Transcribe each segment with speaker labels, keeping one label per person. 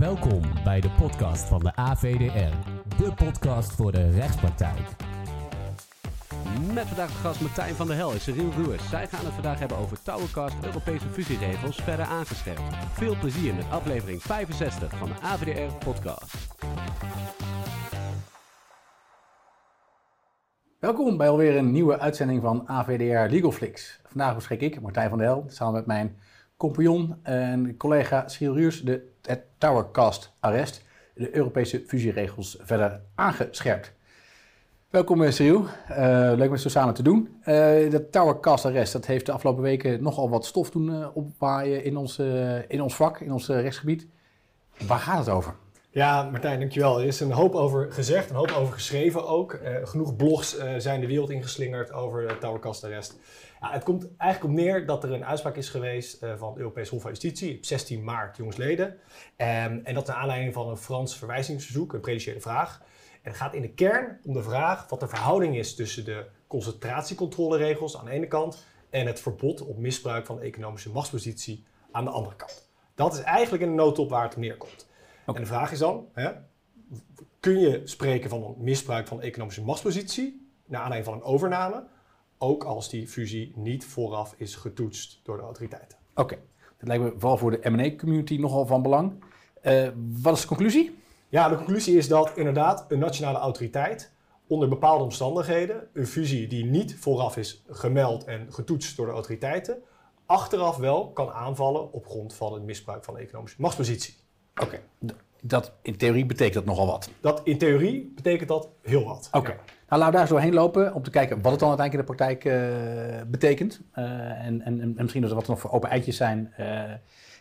Speaker 1: Welkom bij de podcast van de AVDR, de podcast voor de rechtspraktijk. Met vandaag de gast Martijn van der Hel en Cyril Ruers. Zij gaan het vandaag hebben over Towercast Europese fusieregels verder aangescherpt. Veel plezier met aflevering 65 van de AVDR podcast.
Speaker 2: Welkom bij alweer een nieuwe uitzending van AVDR Legalflix. Vandaag beschik ik, Martijn van der Hel, samen met mijn compagnon en collega Cyril Ruurs, de, het Towercast Arrest, de Europese fusieregels verder aangescherpt. Welkom eh, Cyril, uh, leuk met zo samen te doen. Uh, dat Towercast Arrest dat heeft de afgelopen weken nogal wat stof doen opwaaien in ons, in ons vak, in ons rechtsgebied. Waar gaat het over?
Speaker 3: Ja, Martijn, dankjewel. Er is een hoop over gezegd, een hoop over geschreven ook. genoeg blogs zijn de wereld ingeslingerd over het Towercast Arrest. Ja, het komt eigenlijk op neer dat er een uitspraak is geweest uh, van het Europees Hof van Justitie op 16 maart, jongsleden. Um, en dat naar aanleiding van een Frans verwijzingsverzoek, een prediciële vraag. En het gaat in de kern om de vraag wat de verhouding is tussen de concentratiecontroleregels aan de ene kant en het verbod op misbruik van de economische machtspositie aan de andere kant. Dat is eigenlijk een noodtop waar het op neerkomt. Okay. En de vraag is dan, hè, kun je spreken van een misbruik van de economische machtspositie naar aanleiding van een overname, ook als die fusie niet vooraf is getoetst door de autoriteiten?
Speaker 2: Oké, okay. dat lijkt me vooral voor de M&A-community nogal van belang. Uh, wat is de conclusie?
Speaker 3: Ja, de conclusie is dat inderdaad een nationale autoriteit onder bepaalde omstandigheden een fusie die niet vooraf is gemeld en getoetst door de autoriteiten, achteraf wel kan aanvallen op grond van het misbruik van de economische machtspositie.
Speaker 2: Oké, dat in theorie betekent dat nogal wat.
Speaker 3: Dat in theorie betekent dat heel wat.
Speaker 2: Oké. Okay. Ja. Nou, laten we daar zo heen lopen om te kijken wat het dan uiteindelijk in de praktijk uh, betekent. Uh, en, en, en, misschien dat er wat nog voor open eitjes zijn. Uh,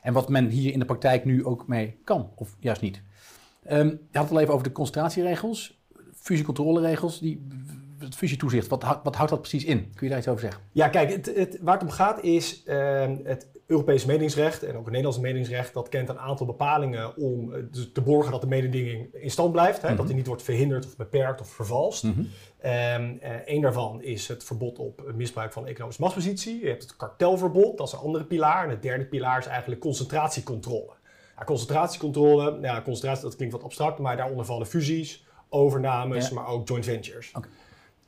Speaker 2: en wat men hier in de praktijk nu ook mee kan, of juist niet. Um, je had het al even over de concentratieregels, fusiecontroleregels, die, het fusietoezicht. Wat, wat houdt dat precies in? Kun je daar iets over zeggen?
Speaker 3: Ja, kijk, het, het, waar het om gaat is uh, het Europees mededingsrecht en ook het Nederlandse mededingsrecht. Dat kent een aantal bepalingen om uh, te borgen dat de mededinging in stand blijft. Hè, mm -hmm. Dat die niet wordt verhinderd of beperkt of vervalst. Mm -hmm. um, uh, een daarvan is het verbod op misbruik van economische machtspositie. Je hebt het kartelverbod, dat is een andere pilaar. En het derde pilaar is eigenlijk concentratiecontrole. Ja, concentratiecontrole, ja, concentratie, dat klinkt wat abstract, maar daaronder vallen fusies, overnames, ja. maar ook joint ventures. Okay.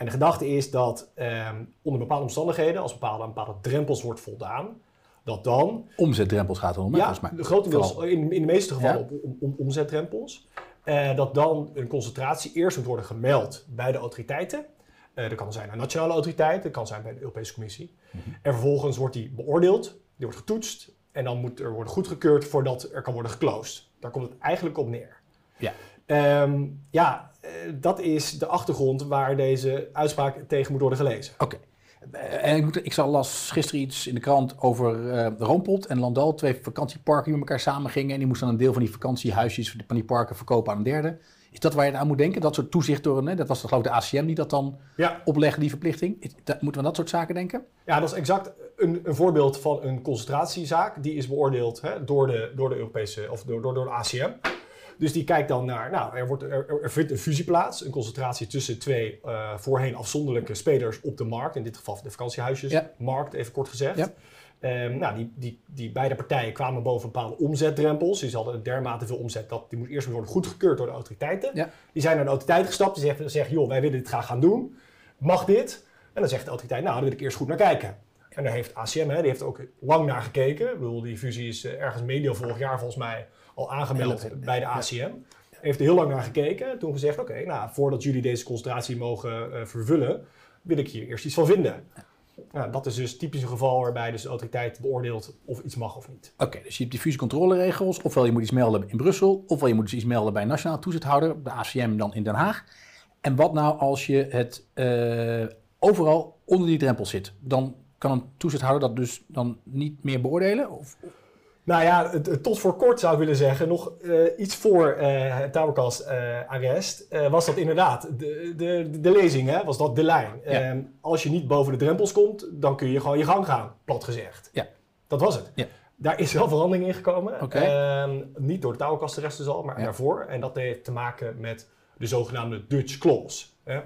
Speaker 3: En de gedachte is dat um, onder bepaalde omstandigheden, als bepaalde, bepaalde drempels wordt voldaan, dat dan...
Speaker 2: Omzetdrempels gaat er om,
Speaker 3: ja, volgens mij. grotendeels, in, in de meeste gevallen ja? om, om, omzetdrempels. Uh, dat dan een concentratie eerst moet worden gemeld bij de autoriteiten. Uh, dat kan zijn een nationale autoriteit, dat kan zijn bij de Europese Commissie. Mm -hmm. En vervolgens wordt die beoordeeld, die wordt getoetst en dan moet er worden goedgekeurd voordat er kan worden geclosed. Daar komt het eigenlijk op neer.
Speaker 2: Ja.
Speaker 3: Um, ja, dat is de achtergrond waar deze uitspraak tegen moet worden gelezen.
Speaker 2: Oké. Okay. En ik, moet, ik las gisteren iets in de krant over uh, Roompot en Landal, twee vakantieparken die met elkaar samengingen. En die moesten dan een deel van die vakantiehuisjes van die parken verkopen aan een derde. Is dat waar je aan moet denken? Dat soort toezicht door een, dat was geloof ik de ACM die dat dan ja. oplegde, die verplichting. Is, dat, moeten we aan dat soort zaken denken?
Speaker 3: Ja, dat is exact een, een voorbeeld van een concentratiezaak. Die is beoordeeld hè, door, de, door de Europese, of door, door, door de ACM. Dus die kijkt dan naar, nou, er, wordt, er, er vindt een fusie plaats, een concentratie tussen twee uh, voorheen afzonderlijke spelers op de markt. In dit geval de vakantiehuisjesmarkt, ja. even kort gezegd. Ja. Um, nou, die, die, die beide partijen kwamen boven bepaalde omzetdrempels. Dus ze hadden dermate veel omzet dat die moest eerst worden goedgekeurd door de autoriteiten. Ja. Die zijn naar de autoriteit gestapt. Die zeggen, zeggen, joh, wij willen dit graag gaan doen. Mag dit? En dan zegt de autoriteit, nou, daar wil ik eerst goed naar kijken. En daar heeft ACM, hè, die heeft ook lang naar gekeken. Ik bedoel, die fusie is uh, ergens medio vorig jaar volgens mij al aangemeld bij de ACM. Heeft er heel lang naar gekeken. Toen gezegd, oké, okay, nou, voordat jullie deze concentratie mogen uh, vervullen, wil ik hier eerst iets van vinden. Nou, dat is dus typisch een geval waarbij dus de autoriteit beoordeelt of iets mag of niet.
Speaker 2: Oké, okay, dus je hebt die fusiecontroleregels. Ofwel je moet iets melden in Brussel, ofwel je moet dus iets melden bij een nationaal toezichthouder, de ACM dan in Den Haag. En wat nou als je het uh, overal onder die drempel zit? Dan kan een toezichthouder dat dus dan niet meer beoordelen? Of?
Speaker 3: Nou ja, tot voor kort zou ik willen zeggen, nog uh, iets voor uh, het Towercast-arrest, uh, was dat inderdaad de, de, de lezing, hè, was dat de lijn. Ja. Um, als je niet boven de drempels komt, dan kun je gewoon je gang gaan, plat gezegd.
Speaker 2: Ja.
Speaker 3: Dat was het.
Speaker 2: Ja.
Speaker 3: Daar is wel verandering in gekomen.
Speaker 2: Okay.
Speaker 3: Um, niet door de Towercast-arrest dus al, maar ja. daarvoor. En dat heeft te maken met de zogenaamde Dutch clause. Hè.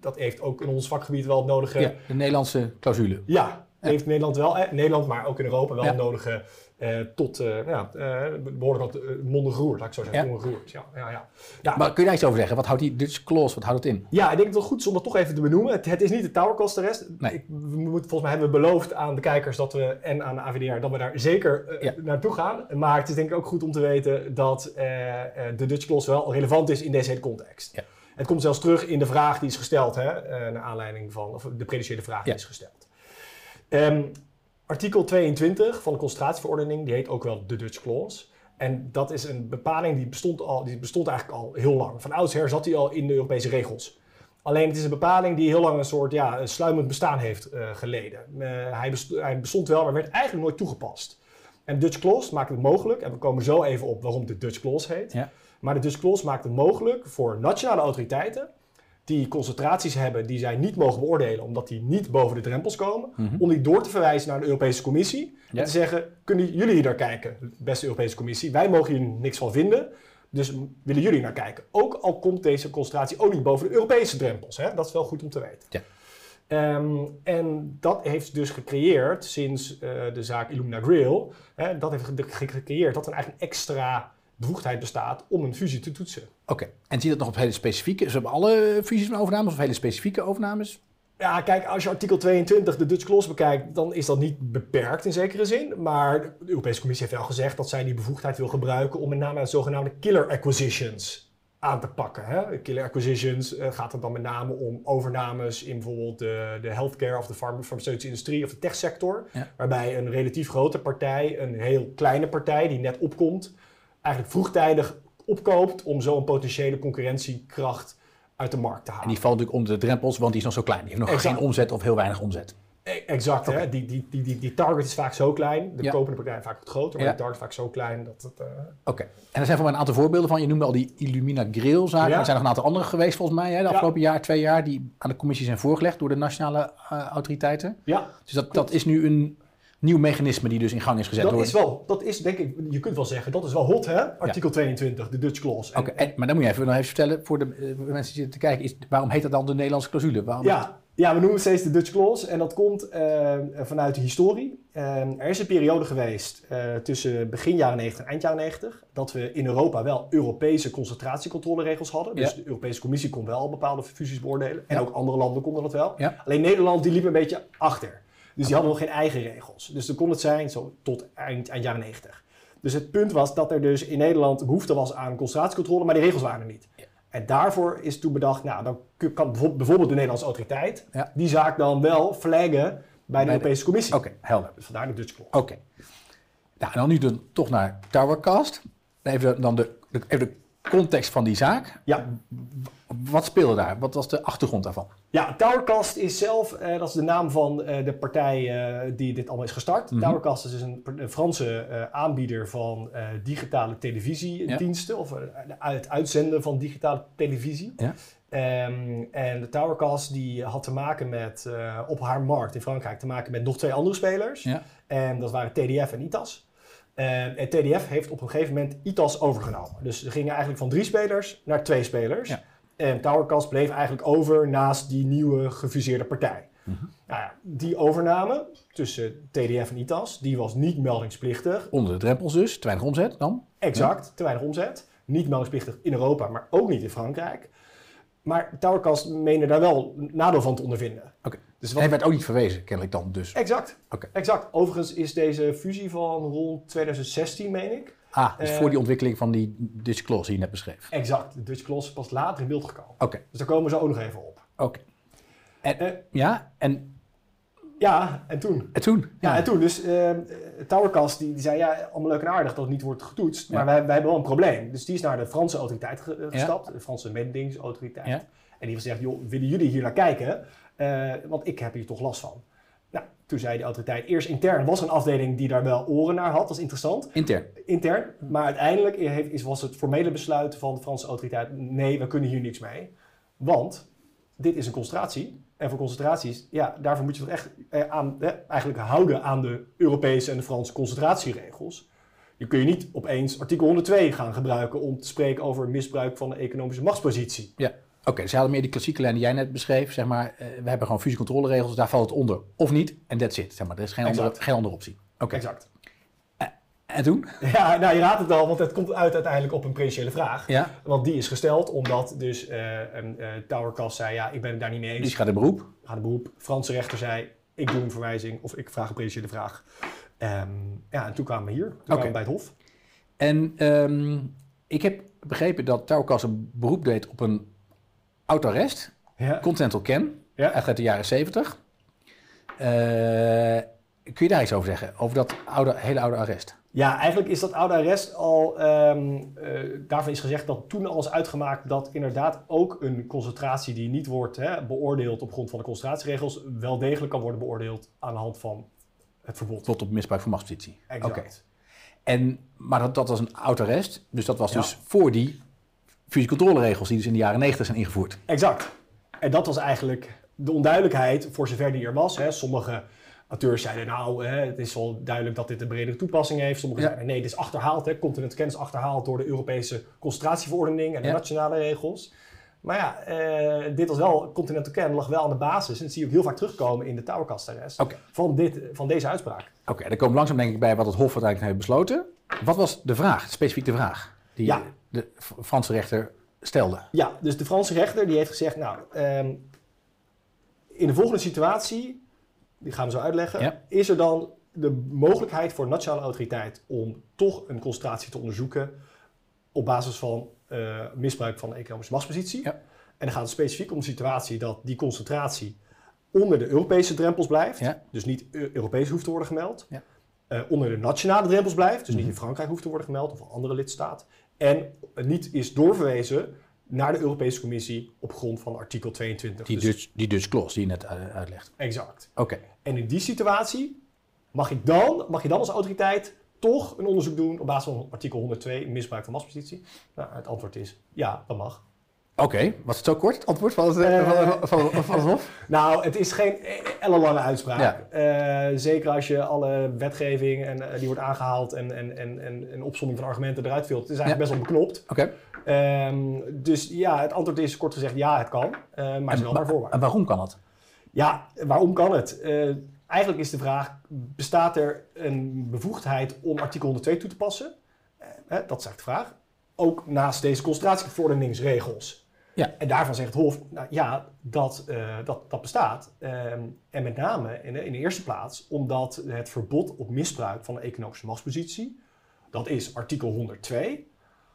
Speaker 3: Dat heeft ook in ons vakgebied wel het nodige...
Speaker 2: Ja, de Nederlandse clausule.
Speaker 3: Ja, heeft Nederland wel, eh, Nederland, maar ook in Europa wel het nodige eh, tot eh, ja, eh, behoorlijk wat mondig roer, laat ik zo zeggen.
Speaker 2: Ja.
Speaker 3: Ja. Ja, ja. Ja,
Speaker 2: Maar kun je daar iets over zeggen? Wat houdt die Dutch clause, wat houdt het in?
Speaker 3: ja, ik denk dat het wel goed is om dat toch even te benoemen. Het, het is niet de Tower Cost.
Speaker 2: Nee.
Speaker 3: Ik, we moeten, volgens mij hebben we beloofd aan de kijkers dat we, en aan de AVDR dat we daar zeker
Speaker 2: Ja.
Speaker 3: naartoe gaan. Maar het is denk ik ook goed om te weten dat de Dutch Clause wel relevant is in deze hele context.
Speaker 2: Ja.
Speaker 3: Het komt zelfs terug in de vraag die is gesteld, hè, naar aanleiding van, of de prediciële vraag die is gesteld. Ehm, artikel 22 van de concentratieverordening, die heet ook wel de Dutch Clause. En dat is een bepaling die bestond, al, die bestond eigenlijk al heel lang. Van oudsher zat die al in de Europese regels. Alleen het is een bepaling die heel lang een soort ja, een sluimend bestaan heeft eh, geleden. Eh, hij, best- hij bestond wel, maar werd eigenlijk nooit toegepast. En Dutch Clause maakt het mogelijk, en we komen zo even op waarom het Dutch Clause heet.
Speaker 2: Ja.
Speaker 3: Maar de Dutch Clause maakt het mogelijk voor nationale autoriteiten die concentraties hebben die zij niet mogen beoordelen omdat die niet boven de drempels komen, om die door te verwijzen naar de Europese Commissie
Speaker 2: Ja.
Speaker 3: en te zeggen, kunnen jullie hier naar kijken, beste Europese Commissie, wij mogen hier niks van vinden, dus willen jullie naar kijken. Ook al komt deze concentratie ook niet boven de Europese drempels, hè? dat is wel goed om te weten.
Speaker 2: Ja.
Speaker 3: Ehm, en dat heeft dus gecreëerd sinds eh, de zaak Illumina Grill, hè, dat heeft ge- ge- gecreëerd dat er eigenlijk een extra bevoegdheid bestaat om een fusie te toetsen.
Speaker 2: Oké. En zie je dat nog op hele specifieke, dus op alle fusies en overnames of hele specifieke overnames?
Speaker 3: Ja, kijk, als je artikel 22, de Dutch Clause, bekijkt, dan is dat niet beperkt in zekere zin. Maar de Europese Commissie heeft wel gezegd dat zij die bevoegdheid wil gebruiken om met name de zogenaamde killer acquisitions aan te pakken. Hè? Killer acquisitions eh, gaat het dan met name om overnames in bijvoorbeeld de, de healthcare of de farm- farmaceutische industrie of de techsector.
Speaker 2: Ja.
Speaker 3: Waarbij een relatief grote partij, een heel kleine partij die net opkomt, eigenlijk vroegtijdig opkoopt om zo een potentiële concurrentiekracht uit de markt te halen.
Speaker 2: En die valt natuurlijk onder de drempels, want die is nog zo klein. Die heeft nog
Speaker 3: Exact.
Speaker 2: geen omzet of heel weinig omzet.
Speaker 3: E- Exact, hè? Die, die, die, die, die target is vaak zo klein. De
Speaker 2: Ja.
Speaker 3: kopende partij is vaak wat groter, maar
Speaker 2: Ja.
Speaker 3: de target is vaak zo klein dat het... eh,
Speaker 2: Oké. En er zijn voor mij een aantal voorbeelden van. Je noemde al die Illumina Grill zaken.
Speaker 3: Ja.
Speaker 2: Er zijn nog een aantal andere geweest volgens mij, hè, de afgelopen jaar, twee jaar, die aan de commissie zijn voorgelegd door de nationale eh, autoriteiten.
Speaker 3: ja,
Speaker 2: Dus dat, dat is nu een nieuw mechanisme die dus in gang is gezet.
Speaker 3: dat
Speaker 2: door...
Speaker 3: is wel, dat is denk ik, je kunt wel zeggen, dat is wel hot, hè? Artikel 22, de Dutch Clause.
Speaker 2: Oké, maar dan moet je even, nog even vertellen voor de eh, voor de mensen die zitten te kijken, is, waarom heet dat dan de Nederlandse clausule? Waarom
Speaker 3: Ja, ja, we noemen het steeds de Dutch Clause en dat komt eh, vanuit de historie. Eh, er is een periode geweest eh, tussen begin jaren 90 en eind jaren 90 dat we in Europa wel Europese concentratiecontroleregels hadden. Dus
Speaker 2: Ja.
Speaker 3: de Europese Commissie kon wel bepaalde fusies beoordelen en
Speaker 2: Ja.
Speaker 3: ook andere landen konden dat wel.
Speaker 2: Ja.
Speaker 3: Alleen Nederland die liep een beetje achter. Dus die hadden nog geen eigen regels. Dus dan kon het zijn zo tot eind, eind jaren 90. Dus het punt was dat er dus in Nederland behoefte was aan concentratiecontrole, maar die regels waren er niet.
Speaker 2: Ja.
Speaker 3: En daarvoor is toen bedacht, nou, dan kan bijvo- bijvoorbeeld de Nederlandse autoriteit
Speaker 2: Ja.
Speaker 3: die zaak dan wel flaggen bij de Europese Commissie.
Speaker 2: Oké, helder.
Speaker 3: Dus vandaar de Dutch.
Speaker 2: Oké. Nou, en dan nu dan toch naar Towercast. Even dan de, de, even de context van die zaak.
Speaker 3: Ja.
Speaker 2: Wat speelde daar? Wat was de achtergrond daarvan?
Speaker 3: Ja, Towercast is zelf, eh, dat is de naam van eh, de partij eh, die dit allemaal is gestart.
Speaker 2: Mhm.
Speaker 3: Towercast is een, een Franse aanbieder van digitale televisiediensten, of eh, het uitzenden van digitale televisie.
Speaker 2: Ja.
Speaker 3: Ehm, en de Towercast die had te maken met, op haar markt in Frankrijk, te maken met nog twee andere spelers.
Speaker 2: Ja.
Speaker 3: En dat waren TDF en ITAS. En, en TDF heeft op een gegeven moment ITAS overgenomen. Dus ze gingen eigenlijk van drie spelers naar twee spelers.
Speaker 2: Ja.
Speaker 3: En Towercast bleef eigenlijk over naast die nieuwe gefuseerde partij.
Speaker 2: Mhm.
Speaker 3: Nou ja, die overname tussen TDF en ITAS, die was niet meldingsplichtig.
Speaker 2: Onder de drempels dus, te weinig omzet dan?
Speaker 3: Exact, te weinig omzet. Niet meldingsplichtig in Europa, maar ook niet in Frankrijk. Maar Towercast meende daar wel nadeel van te ondervinden.
Speaker 2: Oké.
Speaker 3: Dus wat
Speaker 2: hij werd ook niet verwezen, kennelijk dan dus.
Speaker 3: Exact.
Speaker 2: Oké.
Speaker 3: Exact. Overigens is deze fusie van rond 2016, meen ik.
Speaker 2: Ah, dus
Speaker 3: Eh,
Speaker 2: voor die ontwikkeling van die Dutch clause die je net beschreef.
Speaker 3: Exact. De Dutch is pas later in beeld gekomen.
Speaker 2: Oké,
Speaker 3: Dus daar komen we zo ook nog even op.
Speaker 2: oké. En,
Speaker 3: Eh,
Speaker 2: ja, en,
Speaker 3: ja, en toen?
Speaker 2: en toen?
Speaker 3: Ja, en toen. Dus eh, Towercast die, die zei, ja, allemaal leuk en aardig dat het niet wordt getoetst. Maar wij, wij hebben wel een probleem. Dus die is naar de Franse autoriteit ge- eh,
Speaker 2: Ja.
Speaker 3: gestapt. De Franse mededingingsautoriteit. En die heeft gezegd, joh, willen jullie hier naar kijken? Eh, want ik heb hier toch last van. Toen zei de autoriteit, eerst intern was er een afdeling die daar wel oren naar had. Dat is interessant.
Speaker 2: Intern.
Speaker 3: intern. Maar uiteindelijk heeft, is, was het formele besluit van de Franse autoriteit: nee, we kunnen hier niks mee. Want dit is een concentratie. En voor concentraties, ja, daarvoor moet je toch echt eh, aan, eh, eigenlijk houden aan de Europese en de Franse concentratieregels. Je kun je niet opeens artikel 102 gaan gebruiken om te spreken over misbruik van de economische machtspositie.
Speaker 2: Oké, dus je had meer die klassieke lijn die jij net beschreef. Zeg maar, eh, we hebben gewoon fusiecontroleregels, daar valt het onder. Of niet, en that's it. Zeg maar, er is geen, andere, geen andere optie. Oké.
Speaker 3: Exact.
Speaker 2: En toen?
Speaker 3: Ja, nou je raadt het al, want het komt uit uiteindelijk op een principiële vraag.
Speaker 2: Ja.
Speaker 3: Want die is gesteld omdat dus eh een eh, Towercast zei, ja, ik ben het daar niet mee eens.
Speaker 2: Dus gaat in beroep.
Speaker 3: Gaat de beroep. Franse rechter zei, ik doe een verwijzing of ik vraag een principiële vraag. Ehm, ja, en toen kwamen we hier. Toen kwamen we bij het hof.
Speaker 2: En ehm, ik heb begrepen dat Towercast een beroep deed op een oud arrest.
Speaker 3: Ja.
Speaker 2: Continental Ken.
Speaker 3: Ja.
Speaker 2: Uit de jaren 70. Eh, kun je daar iets over zeggen? Over dat oude, hele oude arrest?
Speaker 3: Ja, eigenlijk is dat oude arrest al. ehm, eh, daarvan is gezegd dat toen al is uitgemaakt dat inderdaad ook een concentratie die niet wordt hè, beoordeeld op grond van de concentratieregels, wel degelijk kan worden beoordeeld aan de hand van het verbod.
Speaker 2: Tot op misbruik van machtspositie.
Speaker 3: Exact.
Speaker 2: Oké. En, maar dat, dat was een oud arrest. Dus dat was
Speaker 3: Ja.
Speaker 2: dus voor die fusiecontroleregels die dus in de jaren 90 zijn ingevoerd.
Speaker 3: Exact. En dat was eigenlijk de onduidelijkheid voor zover die er was. Hè. Sommige auteurs zeiden nou, hè, het is wel duidelijk dat dit een bredere toepassing heeft. Sommigen
Speaker 2: Ja.
Speaker 3: zeiden nee, dit is achterhaald. Hè. Kennis achterhaald door de Europese concentratieverordening en de
Speaker 2: Ja.
Speaker 3: nationale regels. Maar ja, eh, dit was wel, Continental Ken lag wel aan de basis. En dat zie je ook heel vaak terugkomen in de Towercast-arrest.
Speaker 2: Oké.
Speaker 3: Van, dit, van deze uitspraak.
Speaker 2: Oké, dan komen we langzaam denk ik bij wat het Hof uiteindelijk heeft besloten. Wat was de vraag, specifiek de vraag, die
Speaker 3: Ja.
Speaker 2: De Franse rechter stelde?
Speaker 3: Ja, dus de Franse rechter die heeft gezegd, nou, ehm, in de volgende situatie, die gaan we zo uitleggen,
Speaker 2: Ja.
Speaker 3: is er dan de mogelijkheid voor nationale autoriteit om toch een concentratie te onderzoeken op basis van eh, misbruik van de economische machtspositie.
Speaker 2: Ja.
Speaker 3: En dan gaat het specifiek om de situatie dat die concentratie onder de Europese drempels blijft,
Speaker 2: Ja.
Speaker 3: dus niet Eu- Europees hoeft te worden gemeld.
Speaker 2: Ja.
Speaker 3: Eh, onder de nationale drempels blijft, dus niet
Speaker 2: Mhm.
Speaker 3: in Frankrijk hoeft te worden gemeld of een andere lidstaat. En niet is doorverwezen naar de Europese Commissie op grond van artikel 22.
Speaker 2: Die
Speaker 3: Dus-
Speaker 2: Dutch, die clause die je net eh, uitlegt.
Speaker 3: Exact.
Speaker 2: Oké,
Speaker 3: En in die situatie mag, ik dan, mag je dan als autoriteit toch een onderzoek doen op basis van artikel 102, misbruik van machtspositie? Nou, het antwoord is ja, dat mag.
Speaker 2: Oké, was het zo kort, het antwoord van het, eh, van, van, het Hof?
Speaker 3: Nou, het is geen e- ellenlange uitspraak. Eh, zeker als je alle wetgeving en, eh, die wordt aangehaald en, en, en, en een opsomming van argumenten eruit vult. Het is eigenlijk best wel beknopt.
Speaker 2: Oké,
Speaker 3: Ehm, dus ja, het antwoord is kort gezegd ja, het kan. maar het is wel naar voorwaarden.
Speaker 2: en waarom kan dat?
Speaker 3: Ja, waarom kan het? Eigenlijk is de vraag, bestaat er een bevoegdheid om artikel 102 toe te passen? Dat is eigenlijk de vraag. Ook naast deze concentratieverordeningsregels.
Speaker 2: Ja.
Speaker 3: En daarvan zegt het Hof, nou, ja, dat, eh, dat, dat bestaat. Ehm, en met name in de, in de eerste plaats omdat het verbod op misbruik van de economische machtspositie, dat is artikel 102,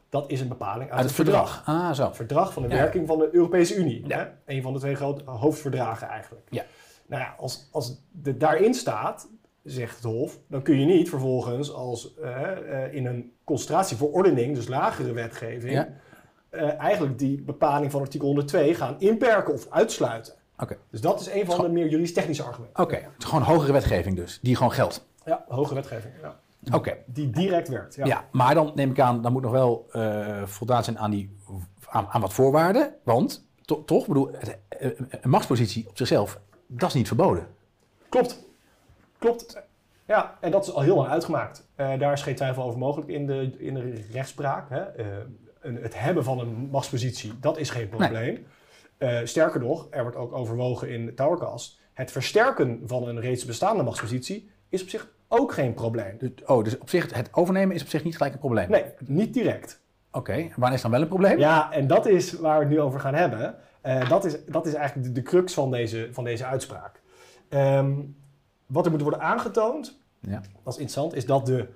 Speaker 3: dat is een bepaling uit,
Speaker 2: Uit het verdrag. Ah, zo.
Speaker 3: het verdrag van de
Speaker 2: Ja.
Speaker 3: werking van de Europese Unie.
Speaker 2: Ja.
Speaker 3: Hè? Een van de twee grote hoofdverdragen eigenlijk.
Speaker 2: Ja.
Speaker 3: Nou ja, als, als het daarin staat, zegt het Hof, dan kun je niet vervolgens als eh, eh, in een concentratieverordening, dus lagere wetgeving,
Speaker 2: Ja.
Speaker 3: Eh, eigenlijk die bepaling van artikel 102 gaan inperken of uitsluiten.
Speaker 2: Oké,
Speaker 3: Dus dat is een van de meer juridisch-technische argumenten.
Speaker 2: oké. het is gewoon hogere wetgeving dus, die gewoon geldt.
Speaker 3: Ja, hoge wetgeving. Ja.
Speaker 2: Oké,
Speaker 3: Die direct werkt. Ja.
Speaker 2: ja. maar dan neem ik aan, dan moet nog wel eh voldaan zijn aan, die, aan, aan wat voorwaarden. Want, to- toch, bedoel, het- eh, een machtspositie op zichzelf, dat is niet verboden.
Speaker 3: Klopt. Klopt. Ja, en dat is al heel lang uitgemaakt. Daar is geen twijfel over mogelijk in de, in de rechtspraak. Hè. Een- het hebben van een machtspositie, dat is geen probleem. Eh, sterker nog, er wordt ook overwogen in de Towercast... het versterken van een reeds bestaande machtspositie is op zich ook geen probleem.
Speaker 2: Dus, oh, dus op zich, het overnemen is op zich niet gelijk een probleem.
Speaker 3: Nee, niet direct.
Speaker 2: Oké, wanneer is dan wel een probleem?
Speaker 3: Ja, en dat is waar we het nu over gaan hebben. Eh, dat, is, dat is eigenlijk de, de crux van deze, van deze uitspraak. Ehm, wat er moet worden aangetoond,
Speaker 2: Ja.
Speaker 3: dat is interessant, is dat de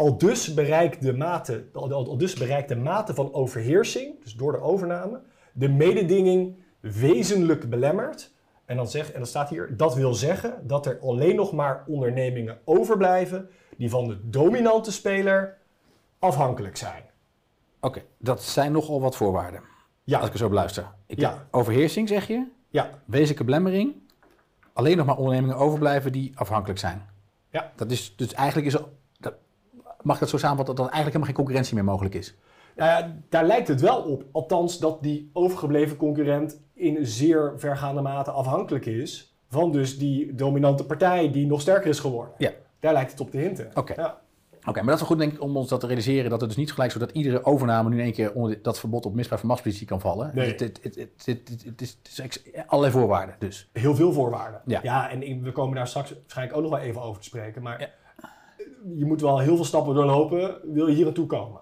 Speaker 3: al dus bereikte mate, de al, al dus bereikte mate van overheersing, dus door de overname, de mededinging wezenlijk belemmert. En dan, zeg, en dan staat hier, dat wil zeggen dat er alleen nog maar ondernemingen overblijven die van de dominante speler afhankelijk zijn.
Speaker 2: Oké, dat zijn nogal wat voorwaarden.
Speaker 3: Ja,
Speaker 2: Als ik er zo beluister. Ik
Speaker 3: Ja.
Speaker 2: Overheersing zeg je,
Speaker 3: ja,
Speaker 2: wezenlijke belemmering, alleen nog maar ondernemingen overblijven die afhankelijk zijn.
Speaker 3: Ja.
Speaker 2: Dat is, dus eigenlijk is mag ik dat zo samenvatten, dat er eigenlijk helemaal geen concurrentie meer mogelijk is.
Speaker 3: Nou ja, daar lijkt het wel op. Althans, dat die overgebleven concurrent in zeer vergaande mate afhankelijk is van dus die dominante partij die nog sterker is geworden.
Speaker 2: Ja.
Speaker 3: Daar lijkt het op te hinten.
Speaker 2: Oké.
Speaker 3: Ja.
Speaker 2: Oké, maar dat is wel goed denk ik om ons dat te realiseren, dat het dus niet gelijk zo dat iedere overname nu in één keer onder dat verbod op misbruik van machtspositie kan vallen.
Speaker 3: Nee.
Speaker 2: Het, het, het, het, is, is allerlei voorwaarden dus.
Speaker 3: Heel veel voorwaarden.
Speaker 2: Ja.
Speaker 3: en ik- we komen daar straks waarschijnlijk ook nog wel even over te spreken. Maar
Speaker 2: Ja.
Speaker 3: Je moet wel heel veel stappen doorlopen, wil je hier naartoe komen.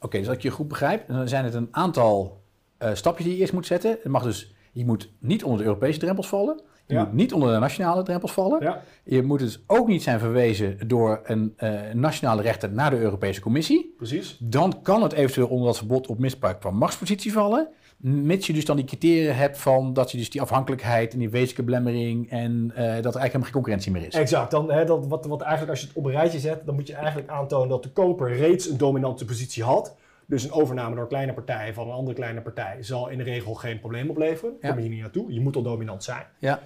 Speaker 2: Oké, dus als ik je goed begrijp, dan zijn het een aantal eh, stapjes die je eerst moet zetten. Het mag dus, je moet niet onder de Europese drempels vallen. Je
Speaker 3: Ja.
Speaker 2: moet niet onder de nationale drempels vallen.
Speaker 3: Ja,
Speaker 2: Je moet dus ook niet zijn verwezen door een eh, nationale rechter naar de Europese Commissie.
Speaker 3: precies.
Speaker 2: Dan kan het eventueel onder dat verbod op misbruik van machtspositie vallen. Mits je dus dan die criteria hebt van dat je dus die afhankelijkheid en die wezenlijke belemmering en eh, dat er eigenlijk helemaal geen concurrentie meer is.
Speaker 3: Exact. Dan, hè, dat, wat, wat eigenlijk als je het op een rijtje zet, dan moet je eigenlijk aantonen dat de koper reeds een dominante positie had. Dus een overname door een kleine partij van een andere kleine partij zal in de regel geen probleem opleveren.
Speaker 2: Ja.
Speaker 3: Kom je hier niet naartoe. Je moet al dominant zijn.
Speaker 2: Ja,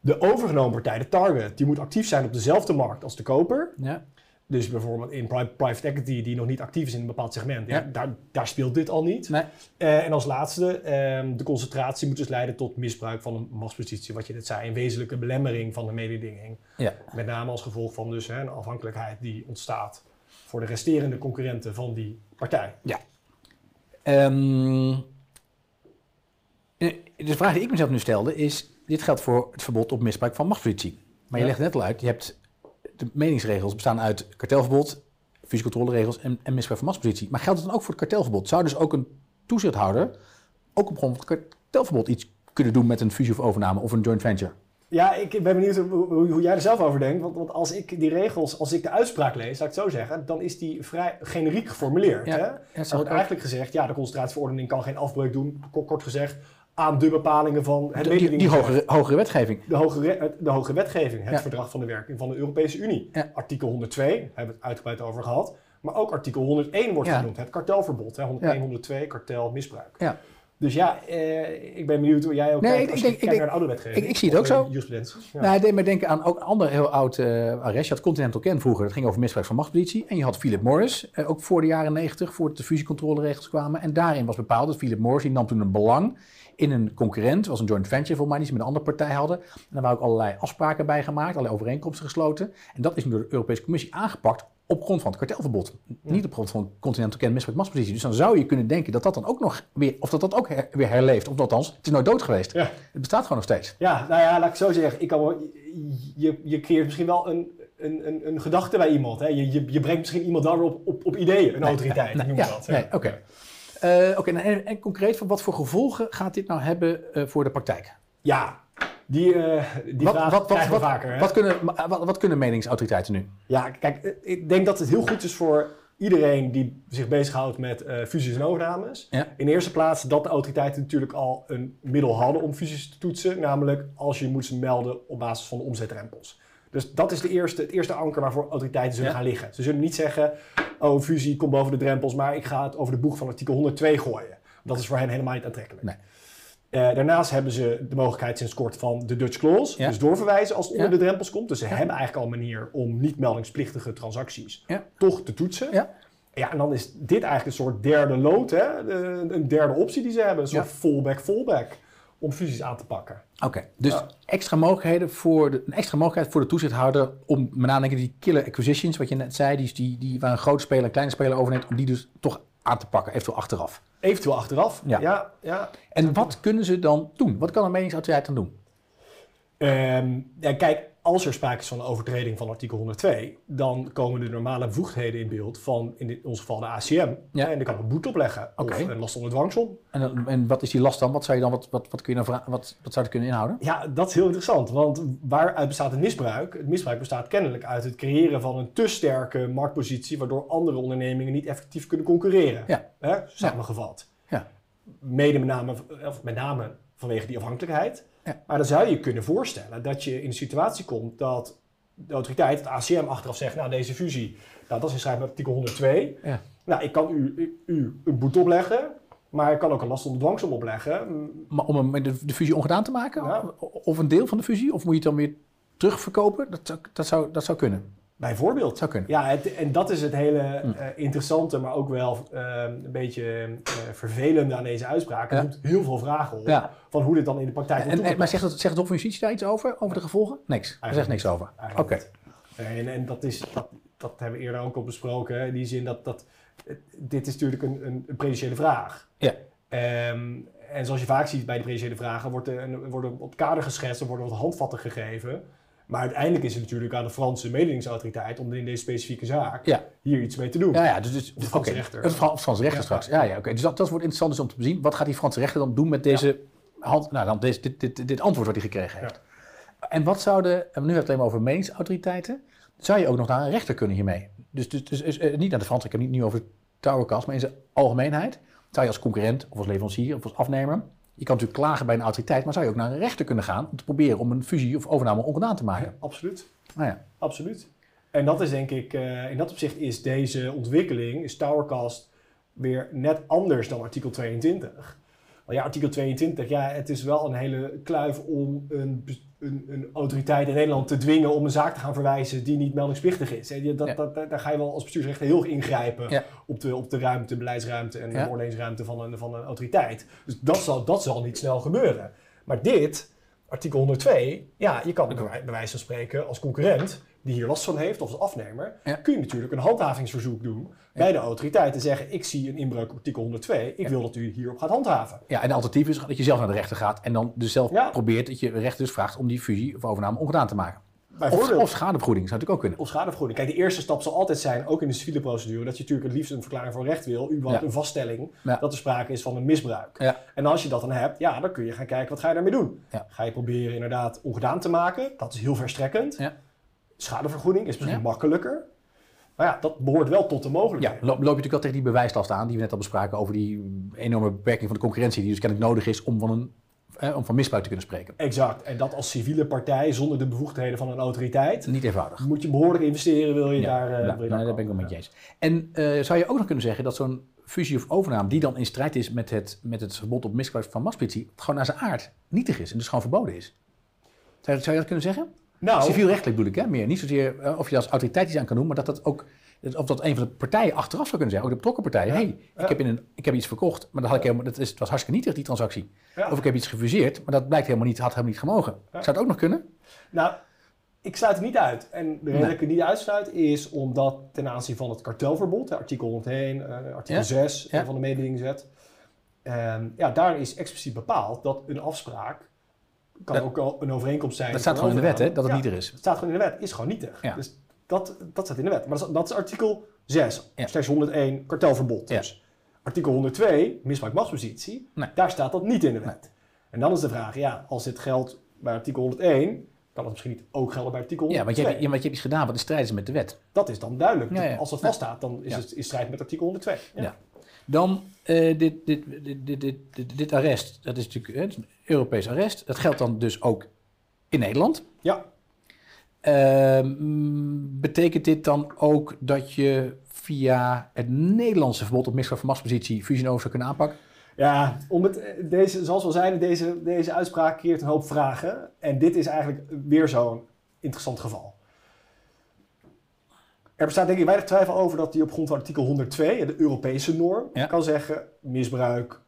Speaker 3: De overgenomen partij, de target, die moet actief zijn op dezelfde markt als de koper.
Speaker 2: ja,
Speaker 3: Dus bijvoorbeeld in pri- private equity, die nog niet actief is in een bepaald segment, ja.
Speaker 2: Ja.
Speaker 3: daar, daar speelt dit al niet.
Speaker 2: nee,
Speaker 3: Eh, en als laatste, ehm, de concentratie moet dus leiden tot misbruik van een machtspositie, wat je net zei, een wezenlijke belemmering van de mededinging.
Speaker 2: ja.
Speaker 3: Met name als gevolg van dus, hè, een afhankelijkheid die ontstaat voor de resterende concurrenten van die partij.
Speaker 2: Ehm, eh, de vraag die ik mezelf nu stelde is, dit geldt voor het verbod op misbruik van machtspositie. Maar je
Speaker 3: Ja.
Speaker 2: legt net al uit, je hebt de meningsregels bestaan uit kartelverbod, fusiecontroleregels en, en misbruik van machtspositie. Maar geldt het dan ook voor het kartelverbod? Zou dus ook een toezichthouder ook op grond van het kartelverbod iets kunnen doen met een fusie of overname of een joint venture?
Speaker 3: Ja, ik ben benieuwd hoe, jij er zelf over denkt. Want, want als ik die regels, als ik de uitspraak lees, laat ik het zo zeggen, dan is die vrij generiek geformuleerd.
Speaker 2: Ja,
Speaker 3: hè? Er wordt eigenlijk gezegd, ja, de concentratieverordening kan geen afbreuk doen, kort gezegd, aan de bepalingen van het
Speaker 2: Die, die, hogere, hogere wetgeving.
Speaker 3: De hogere, de hogere wetgeving, het
Speaker 2: Ja.
Speaker 3: verdrag van de werking van de Europese Unie.
Speaker 2: Ja.
Speaker 3: Artikel 102, daar hebben we het uitgebreid over gehad. Maar ook artikel 101 wordt
Speaker 2: Ja.
Speaker 3: genoemd, het kartelverbod. Hè? 101,
Speaker 2: Ja.
Speaker 3: 102, kartelmisbruik.
Speaker 2: Ja.
Speaker 3: Dus ja, eh, ik ben benieuwd hoe jij ook
Speaker 2: Nee,
Speaker 3: kijkt
Speaker 2: ik-
Speaker 3: als
Speaker 2: ik
Speaker 3: je
Speaker 2: denk-
Speaker 3: kijkt
Speaker 2: ik
Speaker 3: naar de oude wetgeving.
Speaker 2: ik- ik zie het ook
Speaker 3: eh,
Speaker 2: zo.
Speaker 3: Ja.
Speaker 2: Nou, het deed me denken aan ook een ander heel oud eh, arrest. Je had Continental Ken vroeger, dat ging over misbruik van machtspositie. En je had Philip Morris, eh, ook voor de jaren 90, voordat de fusiecontroleregels kwamen. En daarin was bepaald dat Philip Morris, die nam toen een belang in een concurrent, was een joint venture volgens mij, die ze met een andere partij hadden. En daar waren ook allerlei afspraken bij gemaakt, allerlei overeenkomsten gesloten. En dat is nu door de Europese Commissie aangepakt op grond van het kartelverbod. Niet op grond van Continental Ken misbruik machtspositie. Dus dan zou je kunnen denken dat dat dan ook nog weer, of dat dat ook her- weer herleeft. Of althans, het is nooit dood geweest.
Speaker 3: Ja.
Speaker 2: Het bestaat gewoon nog steeds.
Speaker 3: Ja, nou ja, laat ik zo zeggen. Ik kan wel, je, je creëert misschien wel een, een, een, een gedachte bij iemand. Hè? Je, je, je brengt misschien iemand daar weer op, op, ideeën, een autoriteit,
Speaker 2: Nee,
Speaker 3: noem
Speaker 2: ja,
Speaker 3: dat.
Speaker 2: nee, oké. Oké, nou, en, en concreet, van wat voor gevolgen gaat dit nou hebben eh, voor de praktijk?
Speaker 3: Ja, die, eh die
Speaker 2: wat,
Speaker 3: vraag
Speaker 2: wat, wat,
Speaker 3: krijgen we
Speaker 2: wat,
Speaker 3: vaker. Hè?
Speaker 2: wat, kunnen, wat, kunnen meningsautoriteiten nu?
Speaker 3: Ja, kijk, eh, ik denk dat het heel goed is voor iedereen die zich bezighoudt met eh, fusies en overnames.
Speaker 2: Ja.
Speaker 3: In de eerste plaats dat de autoriteiten natuurlijk al een middel hadden om fusies te toetsen. Namelijk als je moet ze melden op basis van de omzetdrempels. Dus dat is de eerste, het eerste anker waarvoor autoriteiten zullen
Speaker 2: Ja.
Speaker 3: gaan liggen. Ze zullen niet zeggen, oh fusie komt boven de drempels, maar ik ga het over de boeg van artikel 102 gooien. Dat is voor hen helemaal niet aantrekkelijk.
Speaker 2: Nee.
Speaker 3: Eh, daarnaast hebben ze de mogelijkheid sinds kort van de Dutch Clause.
Speaker 2: Ja.
Speaker 3: Dus doorverwijzen als het onder
Speaker 2: Ja.
Speaker 3: de drempels komt. Dus ze hebben eigenlijk al een manier om niet meldingsplichtige transacties toch te toetsen.
Speaker 2: Ja.
Speaker 3: Ja, en dan is dit eigenlijk een soort derde lood, hè? Een derde optie die ze hebben. Een soort fallback-fallback om fusies aan te pakken.
Speaker 2: Oké, dus
Speaker 3: Ja.
Speaker 2: extra mogelijkheden voor de, een extra mogelijkheid voor de toezichthouder om met name die killer acquisitions, wat je net zei, die, die, die waar een grote speler een kleine speler overneemt, om die dus toch aan te pakken, eventueel achteraf.
Speaker 3: Eventueel achteraf.
Speaker 2: Ja.
Speaker 3: ja, ja.
Speaker 2: En wat kunnen ze dan doen? Wat kan een meningsautoriteit dan doen?
Speaker 3: Ehm, ja, kijk, als er sprake is van een overtreding van artikel 102, dan komen de normale bevoegdheden in beeld van in dit, ons geval de ACM.
Speaker 2: Ja.
Speaker 3: En die kan een boete opleggen of een last onder dwangsom.
Speaker 2: En, dan- en wat is die last dan? Wat zou je dan, wat, wat, wat kun je dan wat, wat zou het kunnen inhouden?
Speaker 3: Ja, dat is heel interessant. Want waaruit bestaat het misbruik? Het misbruik bestaat kennelijk uit het creëren van een te sterke marktpositie, waardoor andere ondernemingen niet effectief kunnen concurreren.
Speaker 2: Ja.
Speaker 3: Hè? Samengevat.
Speaker 2: Ja.
Speaker 3: Mede met name, of met name vanwege die afhankelijkheid.
Speaker 2: Ja.
Speaker 3: Maar dan zou je je kunnen voorstellen dat je in een situatie komt dat de autoriteit, het ACM, achteraf zegt, nou deze fusie, nou, dat is in strijd met artikel 102.
Speaker 2: Ja.
Speaker 3: Nou, ik kan u, u, u een boete opleggen, maar ik kan ook een last onder dwangsom opleggen.
Speaker 2: Maar om hem- de, de fusie ongedaan te maken?
Speaker 3: Ja.
Speaker 2: Of een deel van de fusie? Of moet je het dan weer terugverkopen? Dat dat zou, dat zou kunnen.
Speaker 3: Bijvoorbeeld.
Speaker 2: Dat zou kunnen.
Speaker 3: Ja, het- en dat is het hele
Speaker 2: Hm.
Speaker 3: eh, interessante, maar ook wel eh, een beetje eh, vervelende aan deze uitspraak. Het
Speaker 2: Ja.
Speaker 3: doet heel veel vragen op
Speaker 2: Ja.
Speaker 3: van hoe dit dan in de praktijk wordt
Speaker 2: En, en, maar zegt het, zegt het van Justitie daar iets over? Over de gevolgen? Niks. Er zegt niks over. Oké.
Speaker 3: En, en dat, is, dat, dat hebben we eerder ook al besproken. In die zin dat, dat het- dit is natuurlijk een, een, een prejudiciële vraag.
Speaker 2: Ja.
Speaker 3: Ehm, en zoals je vaak ziet bij de prejudiciële vragen, wordt er, worden op kader geschetst, er worden wat handvatten gegeven. Maar uiteindelijk is het natuurlijk aan de Franse mededingingsautoriteit om in deze specifieke zaak
Speaker 2: Ja.
Speaker 3: hier iets mee te doen.
Speaker 2: Ja, ja, dus, dus
Speaker 3: De Franse rechter.
Speaker 2: Het Fra- Franse rechter
Speaker 3: Ja.
Speaker 2: straks. Ja, ja, oké. Dus dat, dat wordt interessant dus om te zien. Wat gaat die Franse rechter dan doen met deze hand, nou, dan deze, dit, dit, dit antwoord wat hij gekregen heeft. En wat zouden, en nu hebben we het alleen maar over meningsautoriteiten, zou je ook nog naar een rechter kunnen hiermee? Dus, dus, dus, dus, eh, niet naar de Franse, ik heb het niet nu over Towercast, maar in zijn algemeenheid. Zou je als concurrent of als leverancier of als afnemer, je kan natuurlijk klagen bij een autoriteit, maar zou je ook naar een rechter kunnen gaan om te proberen om een fusie of overname ongedaan te maken?
Speaker 3: Ja, absoluut.
Speaker 2: Nou ja.
Speaker 3: Absoluut. En dat is denk ik, eh, in dat opzicht is deze ontwikkeling, is Towercast, weer net anders dan artikel 22. Want ja, artikel 22, ja, het is wel een hele kluif om een, een, een autoriteit in Nederland te dwingen om een zaak te gaan verwijzen die niet meldingsplichtig is. Dat,
Speaker 2: Ja.
Speaker 3: dat, daar ga je wel als bestuursrechter heel erg ingrijpen
Speaker 2: Ja.
Speaker 3: op, de, op de ruimte, beleidsruimte en de beoordelingsruimte van een, van een autoriteit. Dus dat zal, dat zal niet snel gebeuren. Maar dit, artikel 102, ja, je kan bij wijze van spreken als concurrent die hier last van heeft of als afnemer,
Speaker 2: Ja.
Speaker 3: kun je natuurlijk een handhavingsverzoek doen bij de autoriteit en zeggen: Ik zie een inbreuk op artikel 102, ik wil dat u hierop gaat handhaven.
Speaker 2: Ja, en de alternatief is dat je zelf naar de rechter gaat en dan dus zelf probeert dat je de rechter dus vraagt om die fusie of overname ongedaan te maken. Of, of schadevergoeding zou natuurlijk ook kunnen.
Speaker 3: Of schadevergoeding. Kijk, de eerste stap zal altijd zijn, ook in de civiele procedure, dat je natuurlijk het liefst een verklaring van recht wil, überhaupt
Speaker 2: Ja.
Speaker 3: een vaststelling
Speaker 2: Ja.
Speaker 3: dat er sprake is van een misbruik.
Speaker 2: Ja.
Speaker 3: En als je dat dan hebt, ja, dan kun je gaan kijken wat ga je daarmee doen. Ga je proberen inderdaad ongedaan te maken, dat is heel verstrekkend.
Speaker 2: Ja.
Speaker 3: Schadevergoeding is misschien
Speaker 2: Ja.
Speaker 3: makkelijker. Maar ja, dat behoort wel tot de
Speaker 2: Ja,
Speaker 3: mogelijkheden.
Speaker 2: loop, loop je natuurlijk wel tegen die bewijslast aan die we net al bespraken over die enorme beperking van de concurrentie die dus kennelijk nodig is om van, een, eh, om van misbruik te kunnen spreken.
Speaker 3: Exact. En dat als civiele partij zonder de bevoegdheden van een autoriteit,
Speaker 2: Niet eenvoudig.
Speaker 3: moet je behoorlijk investeren, wil je
Speaker 2: Ja,
Speaker 3: daar... eh,
Speaker 2: ja,
Speaker 3: wil je
Speaker 2: nou, daar ben ik wel met je eens. En eh, zou je ook nog kunnen zeggen dat zo'n fusie of overname die dan in strijd is met het, met het verbod op misbruik van machtspositie, gewoon naar zijn aard nietig is en dus gewoon verboden is? Zou, je- zou je dat kunnen zeggen?
Speaker 3: Nou,
Speaker 2: Civielrechtelijk bedoel ik, hè? meer. Niet zozeer eh, of je als autoriteit iets aan kan doen, maar dat dat ook. Of dat een van de partijen achteraf zou kunnen zeggen, ook de betrokken partijen. hey,
Speaker 3: Ja.
Speaker 2: ik, heb in een, ik heb iets verkocht, maar dat, had ik helemaal, dat is, het was hartstikke nietig, die transactie. Of ik heb iets gefuseerd, maar dat blijkt helemaal niet, had helemaal niet gemogen. Zou het ook nog kunnen?
Speaker 3: Nou, ik sluit het niet uit. En de reden
Speaker 2: Nee.
Speaker 3: dat ik het niet uitsluit is omdat ten aanzien van het kartelverbod, hè, artikel 101, eh, artikel
Speaker 2: Ja.
Speaker 3: 6
Speaker 2: Ja.
Speaker 3: van de mededingingswet, ehm, ja, daar is expliciet bepaald dat een afspraak kan
Speaker 2: Dat-
Speaker 3: ook al een overeenkomst zijn.
Speaker 2: Dat staat gewoon in de wet, hè? Dat het niet er
Speaker 3: Ja,
Speaker 2: is.
Speaker 3: het staat gewoon in de wet, is gewoon nietig.
Speaker 2: Ja.
Speaker 3: Dus dat, dat staat in de wet. Maar dat is, dat is artikel 6,
Speaker 2: Ja.
Speaker 3: slechts 101, kartelverbod
Speaker 2: Ja.
Speaker 3: dus. Artikel 102, misbruik machtspositie,
Speaker 2: Nee.
Speaker 3: daar staat dat niet in de wet. En dan is de vraag, ja, als dit geldt bij artikel 101, kan het misschien niet ook gelden bij artikel
Speaker 2: Ja,
Speaker 3: 102.
Speaker 2: want je, hebt, ja, want je hebt iets gedaan wat in strijd is met de wet.
Speaker 3: Dat is dan duidelijk.
Speaker 2: Ja, ja.
Speaker 3: Als dat
Speaker 2: Ja.
Speaker 3: vaststaat, dan is
Speaker 2: Ja.
Speaker 3: het in strijd met artikel 102. Ja.
Speaker 2: Dan eh, dit, dit, dit, dit, dit, arrest, dat is natuurlijk hè, het is een Europees arrest. Dat geldt dan dus ook in Nederland.
Speaker 3: ja.
Speaker 2: Ehm, betekent dit dan ook dat je via het Nederlandse verbod op misbruik van machtspositie fusie en over zou kunnen aanpakken?
Speaker 3: Ja, om het, eh, deze, zoals we al zeiden, deze, deze uitspraak keert een hoop vragen. En dit is eigenlijk weer zo'n interessant geval. Er bestaat denk ik weinig twijfel over dat hij op grond van artikel 102, de Europese norm,
Speaker 2: Ja.
Speaker 3: kan zeggen misbruik,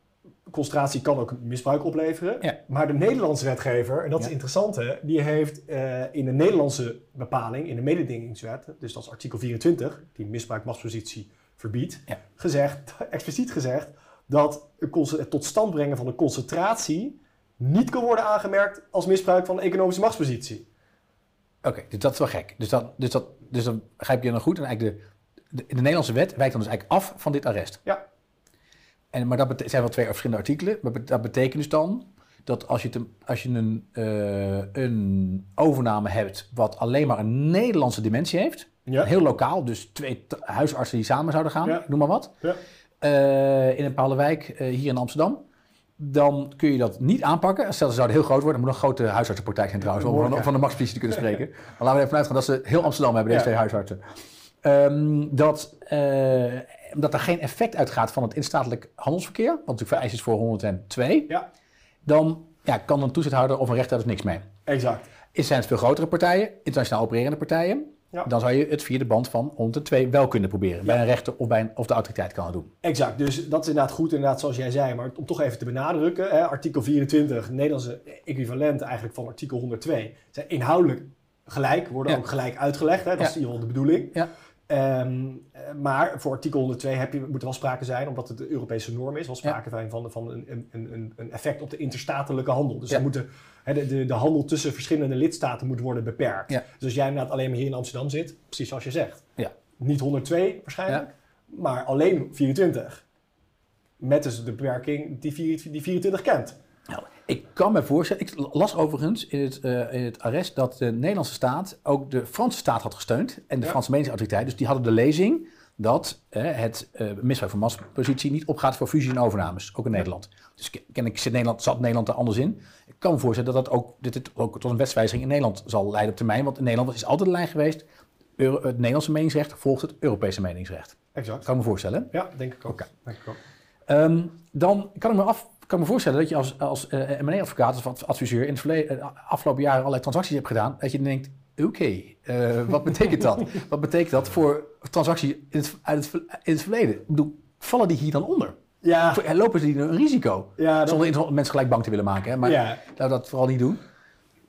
Speaker 3: concentratie kan ook misbruik opleveren.
Speaker 2: Ja.
Speaker 3: Maar de Nederlandse wetgever, en dat is interessant hè, die heeft eh, in de Nederlandse bepaling, in de mededingingswet, dus dat is artikel 24, die misbruik machtspositie verbiedt, gezegd, expliciet gezegd, dat het tot stand brengen van een concentratie niet kan worden aangemerkt als misbruik van de economische machtspositie.
Speaker 2: Oké, dus dat is wel gek. Dus, dat, dus, dat, dus dan begrijp je dan goed. En eigenlijk de, de, de Nederlandse wet wijkt dan dus eigenlijk af van dit arrest.
Speaker 3: Ja.
Speaker 2: En, maar dat zijn wel twee verschillende artikelen. Maar dat betekent dus dan dat als je, te- als je een, eh, een overname hebt wat alleen maar een Nederlandse dimensie heeft,
Speaker 3: Ja.
Speaker 2: heel lokaal, dus twee huisartsen die samen zouden gaan,
Speaker 3: Ja.
Speaker 2: noem maar wat,
Speaker 3: Ja.
Speaker 2: eh, in een bepaalde wijk eh, hier in Amsterdam. Dan kun je dat niet aanpakken. Stel, ze zouden heel groot worden. Er moet een grote huisartsenpraktijk zijn trouwens, om van, de maxpositie te kunnen spreken. Maar laten we even vanuit gaan dat ze heel Amsterdam hebben, deze
Speaker 3: Ja.
Speaker 2: twee huisartsen. Ehm, dat, eh, dat er geen effect uitgaat van het instatelijk handelsverkeer, wat natuurlijk vereist is voor 102,
Speaker 3: Ja,
Speaker 2: dan ja, kan een toezichthouder of een rechter er dus niks mee.
Speaker 3: exact.
Speaker 2: Is zijn veel grotere partijen, internationaal opererende partijen,
Speaker 3: Ja.
Speaker 2: dan zou je het via de band van 102 wel kunnen proberen. Bij een rechter of, bij een, of de autoriteit kan het doen.
Speaker 3: Exact, dus dat is inderdaad goed, inderdaad, zoals jij zei. Maar om toch even te benadrukken, hè, artikel 24, Nederlandse equivalent eigenlijk van artikel 102, zijn inhoudelijk gelijk, worden
Speaker 2: Ja.
Speaker 3: ook gelijk uitgelegd. Hè, dat is in ieder geval de bedoeling.
Speaker 2: Ja.
Speaker 3: Ehm, eh, maar voor artikel 102 heb je, moet er wel sprake zijn, omdat het de Europese norm is, wel sprake zijn van, van een, een, een, effect op de interstatelijke handel. Dus dan moeten, de, de, de handel tussen verschillende lidstaten moet worden beperkt.
Speaker 2: Ja.
Speaker 3: Dus als jij inderdaad alleen maar hier in Amsterdam zit, precies zoals je zegt.
Speaker 2: Ja.
Speaker 3: Niet 102 waarschijnlijk, maar alleen 24. Met dus de beperking die, vier- die 24 kent.
Speaker 2: Nou, ik kan me voorstellen, ik las overigens in het, eh, in het arrest dat de Nederlandse staat ook de Franse staat had gesteund en de. Franse meningsautoriteit. Dus die hadden de lezing dat eh, het eh, misbruik van machtspositie niet opgaat voor fusies en overnames, ook in Nederland. Dus ke- ken ik, zit Nederland, zat Nederland er anders in. Ik kan me voorstellen dat dat ook, dit het ook tot een wetswijziging in Nederland zal leiden op termijn. Want in Nederland is altijd de lijn geweest, Euro- het Nederlandse meningsrecht volgt het Europese meningsrecht.
Speaker 3: Exact.
Speaker 2: Kan ik me voorstellen.
Speaker 3: Ja, denk ik ook.
Speaker 2: Oké.
Speaker 3: Denk ik ook.
Speaker 2: Ehm, dan kan ik me, af, kan ik me voorstellen dat je als, als eh, M&A-advocaat of ad- adviseur in het verleden, eh, afgelopen jaren allerlei transacties hebt gedaan. Dat je denkt, oké, eh, wat betekent dat? wat betekent dat voor transacties in het, uit het, in het verleden? Ik bedoel, vallen die hier dan onder?
Speaker 3: Ja,
Speaker 2: Lopen die een risico?
Speaker 3: ja,
Speaker 2: Zonder mensen gelijk bang te willen maken, hè? maar
Speaker 3: ja.
Speaker 2: laten we dat vooral niet doen.